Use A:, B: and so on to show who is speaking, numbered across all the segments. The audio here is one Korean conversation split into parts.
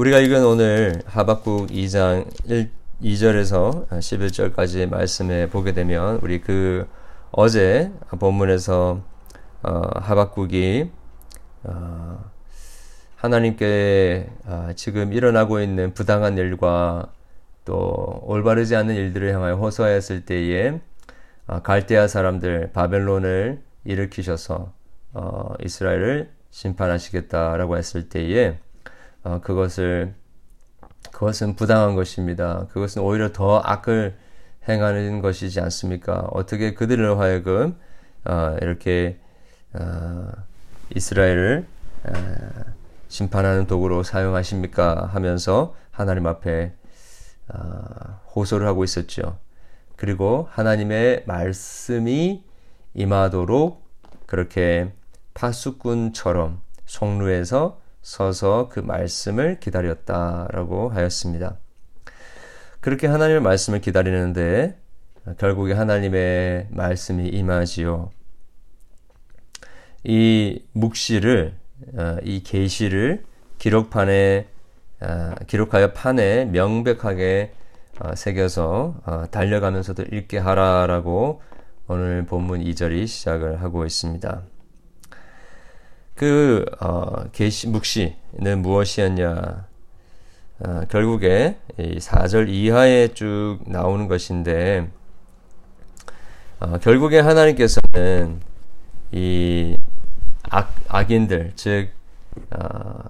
A: 우리가 읽은 오늘 하박국 2장 1, 2절에서 11절까지 말씀에 보게 되면 우리 그 어제 본문에서 어, 하박국이 어, 하나님께 어, 지금 일어나고 있는 부당한 일과 또 올바르지 않은 일들을 향하여 호소하였을 때에 어, 갈대아 사람들 바벨론을 일으키셔서 어, 이스라엘을 심판하시겠다라고 했을 때에 어, 그것을 그것은 부당한 것입니다. 그것은 오히려 더 악을 행하는 것이지 않습니까? 어떻게 그들을 하여금 어, 이렇게 어, 이스라엘을 어, 심판하는 도구로 사용하십니까? 하면서 하나님 앞에 어, 호소를 하고 있었죠. 그리고 하나님의 말씀이 임하도록 그렇게 파수꾼처럼 송루에서 서서 그 말씀을 기다렸다라고 하였습니다. 그렇게 하나님의 말씀을 기다리는데 결국에 하나님의 말씀이 임하지요. 이 묵시를 어, 이 계시를 기록판에 어, 기록하여 판에 명백하게 어, 새겨서 달려가면서도 읽게 하라라고 오늘 본문 2절이 시작을 하고 있습니다. 그 계시 묵시는 무엇이었냐? 어, 결국에 이 4절 이하에 쭉 나오는 것인데 어, 결국에 하나님께서는 이 악, 악인들 즉 어,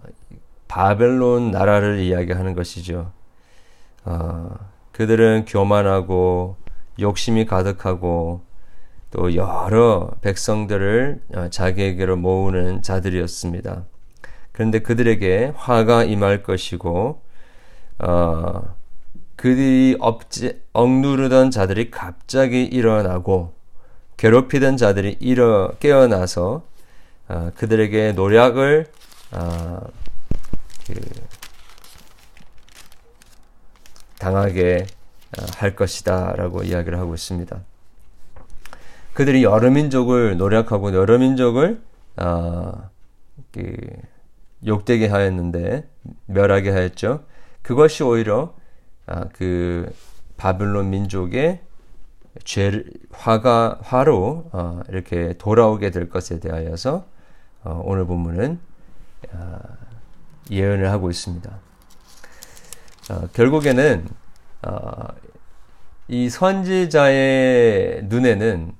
A: 바벨론 나라를 이야기하는 것이죠. 어, 그들은 교만하고 욕심이 가득하고 또 여러 백성들을 어, 자기에게로 모으는 자들이었습니다. 그런데 그들에게 화가 임할 것이고 어, 그들이 업지, 억누르던 자들이 갑자기 일어나고 괴롭히던 자들이 일어 깨어나서 어, 그들에게 노력을 어, 그, 당하게 어, 할 것이다라고 이야기를 하고 있습니다. 그들이 여러 민족을 노력하고 여러 민족을 어, 그, 욕되게 하였는데 멸하게 하였죠. 그것이 오히려 아, 그 바빌론 민족의 죄 화가 화로 어, 이렇게 돌아오게 될 것에 대하여서 어, 오늘 본문은 어, 예언을 하고 있습니다. 어, 결국에는 어, 이 선지자의 눈에는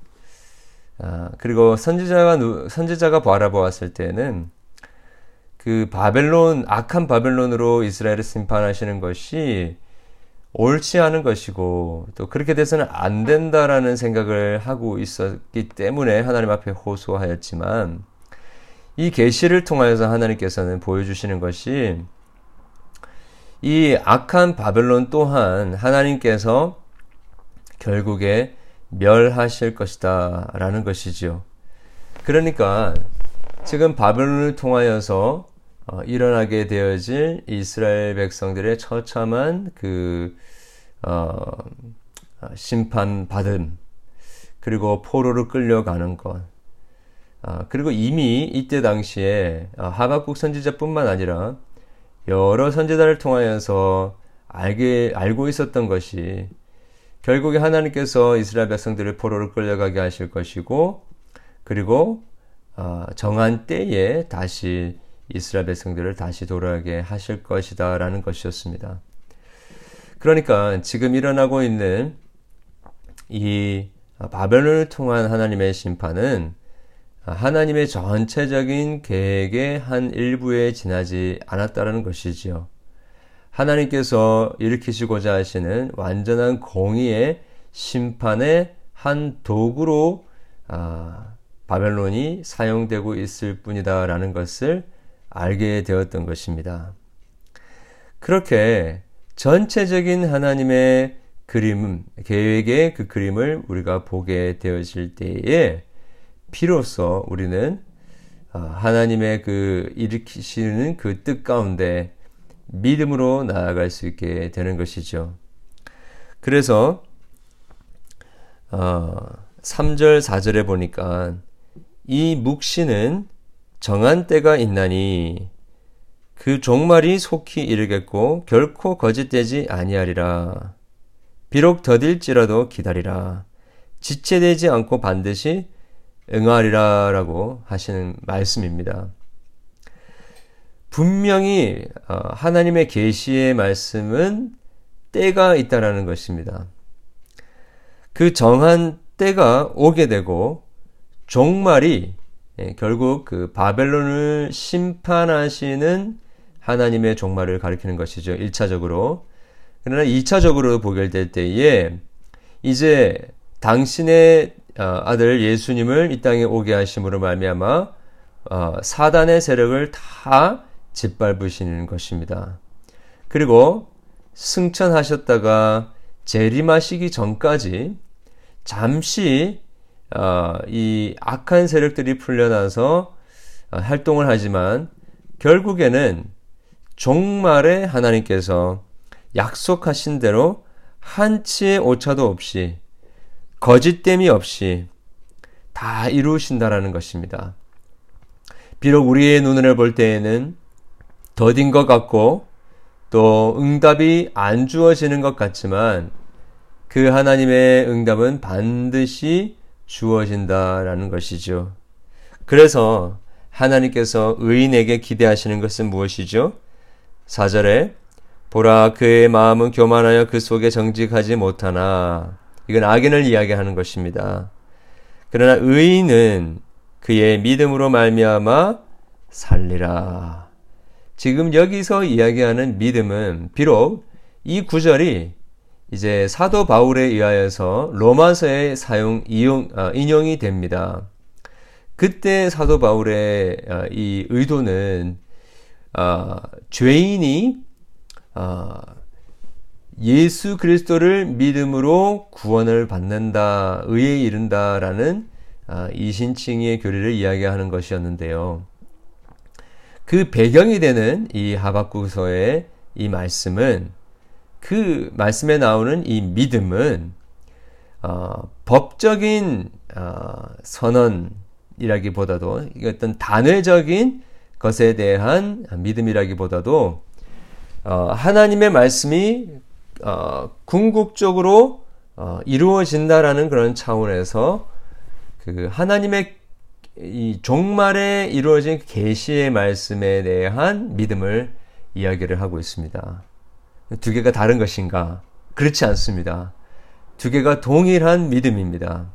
A: 아, 그리고 선지자가 선지자가 바라보았을 때는 그 바벨론 악한 바벨론으로 이스라엘을 심판하시는 것이 옳지 않은 것이고 또 그렇게 돼서는 안 된다라는 생각을 하고 있었기 때문에 하나님 앞에 호소하였지만 이 계시를 통하여서 하나님께서는 보여주시는 것이 이 악한 바벨론 또한 하나님께서 결국에 멸하실 것이다 라는 것이지요. 그러니까 지금 바벨론을 통하여서 어, 일어나게 되어질 이스라엘 백성들의 처참한 그 어, 심판 받음 그리고 포로로 끌려가는 것 아, 그리고 이미 이때 당시에 아, 하박국 선지자뿐만 아니라 여러 선지자를 통하여서 알게 알고 있었던 것이 결국에 하나님께서 이스라엘 백성들을 포로로 끌려가게 하실 것이고 그리고 어, 정한 때에 다시 이스라엘 백성들을 다시 돌아가게 하실 것이다라는 것이었습니다. 그러니까 지금 일어나고 있는 이 바벨론을 통한 하나님의 심판은 하나님의 전체적인 계획의 한 일부에 지나지 않았다는 것이지요. 하나님께서 일으키시고자 하시는 완전한 공의의 심판의 한 도구로 아, 바벨론이 사용되고 있을 뿐이다라는 것을 알게 되었던 것입니다. 그렇게 전체적인 하나님의 그림, 계획의 그 그림을 우리가 보게 되어질 때에 비로소 우리는 아, 하나님의 그 일으키시는 그 뜻 가운데 믿음으로 나아갈 수 있게 되는 것이죠. 그래서 어, 3절 4절에 보니까 이 묵시는 정한 때가 있나니 그 종말이 속히 이르겠고 결코 거짓되지 아니하리라. 비록 더딜지라도 기다리라. 지체되지 않고 반드시 응하리라라고 하시는 말씀입니다. 분명히 어, 하나님의 계시의 말씀은 때가 있다라는 것입니다. 그 정한 때가 오게 되고 종말이 예, 결국 그 바벨론을 심판하시는 하나님의 종말을 가리키는 것이죠. 1차적으로. 그러나 2차적으로 보게 될 때에 이제 당신의 어, 아들 예수님을 이 땅에 오게 하심으로 말미암아 어, 사단의 세력을 다 짓밟으시는 것입니다. 그리고 승천하셨다가 재림하시기 전까지 잠시 어, 이 악한 세력들이 풀려나서 활동을 하지만 결국에는 종말에 하나님께서 약속하신 대로 한치의 오차도 없이 거짓됨이 없이 다 이루신다라는 것입니다. 비록 우리의 눈으로 볼 때에는 더딘 것 같고 또 응답이 안 주어지는 것 같지만 그 하나님의 응답은 반드시 주어진다라는 것이죠. 그래서 하나님께서 의인에게 기대하시는 것은 무엇이죠? 4절에 보라 그의 마음은 교만하여 그 속에 정직하지 못하나 이건 악인을 이야기하는 것입니다. 그러나 의인은 그의 믿음으로 말미암아 살리라. 지금 여기서 이야기하는 믿음은 비록 이 구절이 이제 사도 바울에 의하여서 로마서에 사용 이용, 아, 인용이 됩니다. 그때 사도 바울의 아, 이 의도는 아, 죄인이 아, 예수 그리스도를 믿음으로 구원을 받는다, 의에 이른다라는 아, 이신칭의 교리를 이야기하는 것이었는데요. 그 배경이 되는 이 하박국서의 이 말씀은 그 말씀에 나오는 이 믿음은 어, 법적인 어, 선언이라기보다도 어떤 단회적인 것에 대한 믿음이라기보다도 어, 하나님의 말씀이 어, 궁극적으로 어, 이루어진다라는 그런 차원에서 그 하나님의 이 종말에 이루어진 계시의 말씀에 대한 믿음을 이야기를 하고 있습니다. 두 개가 다른 것인가? 그렇지 않습니다. 두 개가 동일한 믿음입니다.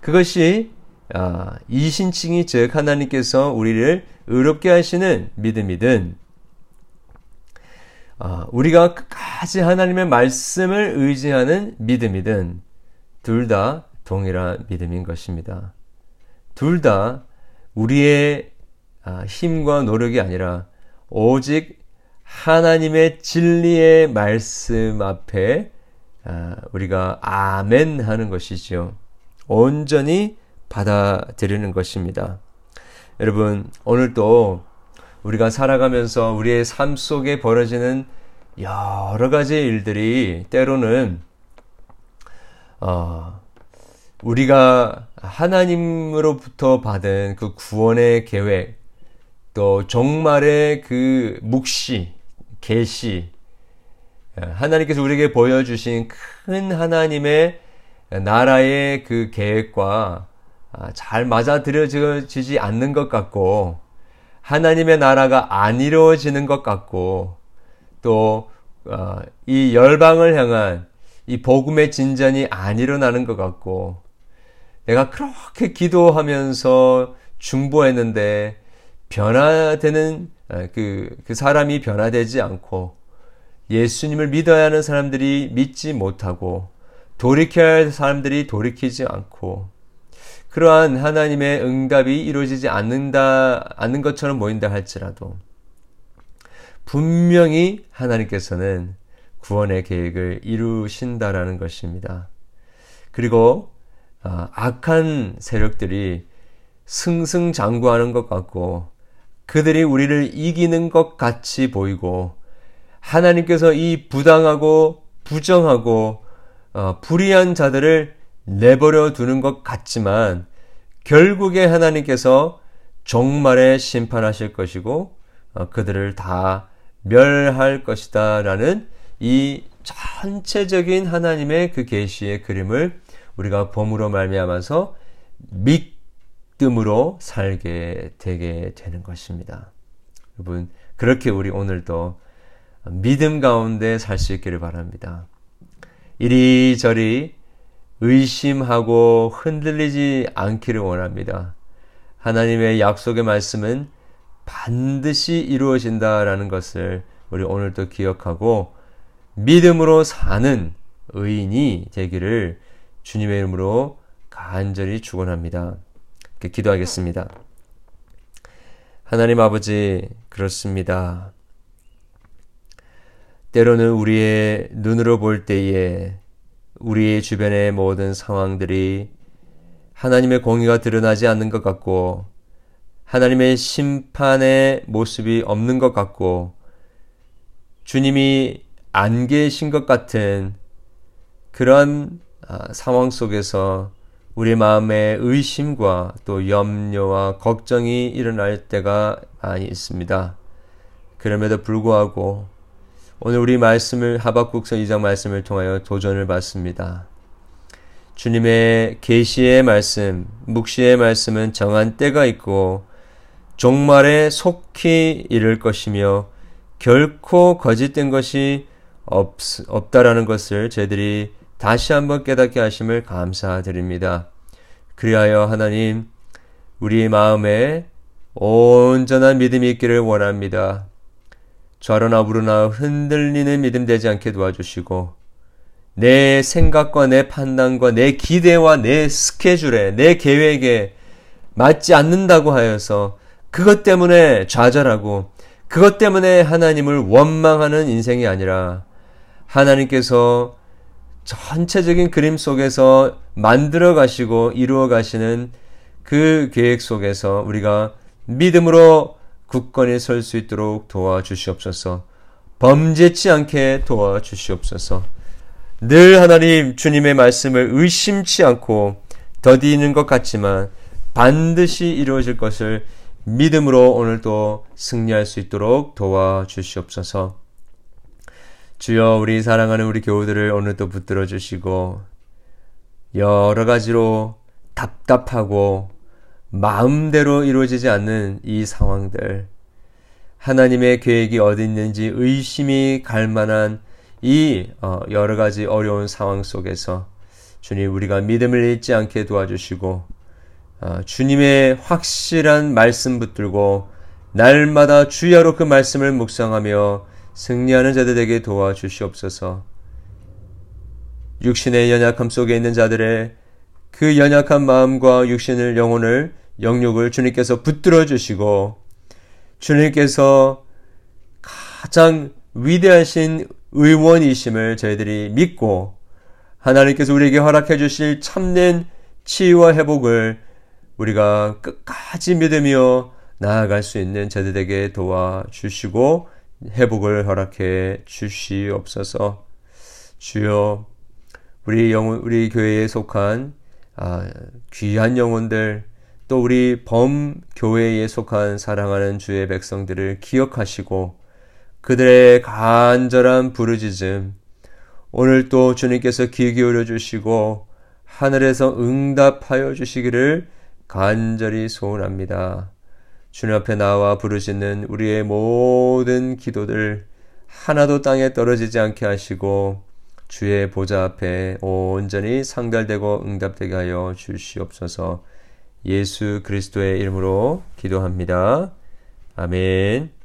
A: 그것이 아, 이신칭이 즉 하나님께서 우리를 의롭게 하시는 믿음이든 아, 우리가 끝까지 하나님의 말씀을 의지하는 믿음이든 둘 다 동일한 믿음인 것입니다. 둘 다 우리의 아, 힘과 노력이 아니라 오직 하나님의 진리의 말씀 앞에 아, 우리가 아멘 하는 것이죠. 온전히 받아들이는 것입니다. 여러분, 오늘도 우리가 살아가면서 우리의 삶 속에 벌어지는 여러 가지 일들이 때로는 어, 우리가 하나님으로부터 받은 그 구원의 계획, 또 종말의 그 묵시, 계시, 하나님께서 우리에게 보여주신 큰 하나님의 나라의 그 계획과 아, 잘 맞아들여지지 않는 것 같고, 하나님의 나라가 안 이루어지는 것 같고, 또, 어, 이 열방을 향한 이 복음의 진전이 안 일어나는 것 같고, 내가 그렇게 기도하면서 중보했는데, 변화되는, 어, 그, 그 사람이 변화되지 않고, 예수님을 믿어야 하는 사람들이 믿지 못하고, 돌이켜야 할 사람들이 돌이키지 않고, 그러한 하나님의 응답이 이루어지지 않는다, 않는 것처럼 보인다 할지라도, 분명히 하나님께서는 구원의 계획을 이루신다라는 것입니다. 그리고 아, 악한 세력들이 승승장구하는 것 같고 그들이 우리를 이기는 것 같이 보이고 하나님께서 이 부당하고 부정하고 어, 불의한 자들을 내버려 두는 것 같지만 결국에 하나님께서 종말에 심판하실 것이고 어, 그들을 다 멸할 것이다 라는 이 전체적인 하나님의 그 계시의 그림을 우리가 봄으로 말미암아서 믿음으로 살게 되게 되는 것입니다. 여러분 그렇게 우리 오늘도 믿음 가운데 살 수 있기를 바랍니다. 이리저리 의심하고 흔들리지 않기를 원합니다. 하나님의 약속의 말씀은 반드시 이루어진다라는 것을 우리 오늘도 기억하고 믿음으로 사는 의인이 되기를 주님의 이름으로 간절히 축원합니다. 기도하겠습니다. 하나님 아버지 그렇습니다. 때로는 우리의 눈으로 볼 때에 우리의 주변의 모든 상황들이 하나님의 공의가 드러나지 않는 것 같고 하나님의 심판의 모습이 없는 것 같고 주님이 안 계신 것 같은 그런 아, 상황 속에서 우리 마음에 의심과 또 염려와 걱정이 일어날 때가 많이 있습니다. 그럼에도 불구하고 오늘 우리 말씀을 하박국서 2장 말씀을 통하여 도전을 받습니다. 주님의 계시의 말씀, 묵시의 말씀은 정한 때가 있고 종말에 속히 이를 것이며 결코 거짓된 것이 없, 없다라는 것을 저희들이 다시 한번 깨닫게 하심을 감사드립니다. 그리하여 하나님, 우리 마음에 온전한 믿음이 있기를 원합니다. 좌로나 우로나 흔들리는 믿음 되지 않게 도와주시고 내 생각과 내 판단과 내 기대와 내 스케줄에 내 계획에 맞지 않는다고 하여서 그것 때문에 좌절하고 그것 때문에 하나님을 원망하는 인생이 아니라 하나님께서 전체적인 그림 속에서 만들어 가시고 이루어 가시는 그 계획 속에서 우리가 믿음으로 굳건히 설 수 있도록 도와주시옵소서. 범죄치 않게 도와주시옵소서. 늘 하나님 주님의 말씀을 의심치 않고 더디는 것 같지만 반드시 이루어질 것을 믿음으로 오늘도 승리할 수 있도록 도와주시옵소서. 주여 우리 사랑하는 우리 교우들을 오늘도 붙들어 주시고 여러 가지로 답답하고 마음대로 이루어지지 않는 이 상황들, 하나님의 계획이 어디 있는지 의심이 갈 만한 이 어, 여러 가지 어려운 상황 속에서 주님 우리가 믿음을 잃지 않게 도와주시고 어, 주님의 확실한 말씀 붙들고 날마다 주야로 그 말씀을 묵상하며 승리하는 자들에게 도와주시옵소서. 육신의 연약함 속에 있는 자들의 그 연약한 마음과 육신을 영혼을 영육을 주님께서 붙들어 주시고 주님께서 가장 위대하신 의원이심을 저희들이 믿고 하나님께서 우리에게 허락해 주실 참된 치유와 회복을 우리가 끝까지 믿으며 나아갈 수 있는 저들에게 도와주시고 회복을 허락해 주시옵소서. 주여, 우리 영혼, 우리 교회에 속한 아, 귀한 영혼들 또 우리 범 교회에 속한 사랑하는 주의 백성들을 기억하시고 그들의 간절한 부르짖음 오늘 또 주님께서 귀 기울여 주시고 하늘에서 응답하여 주시기를 간절히 소원합니다. 주님 앞에 나와 부르짖는 우리의 모든 기도들 하나도 땅에 떨어지지 않게 하시고 주의 보좌 앞에 온전히 상달되고 응답되게 하여 주시옵소서 예수 그리스도의 이름으로 기도합니다. 아멘.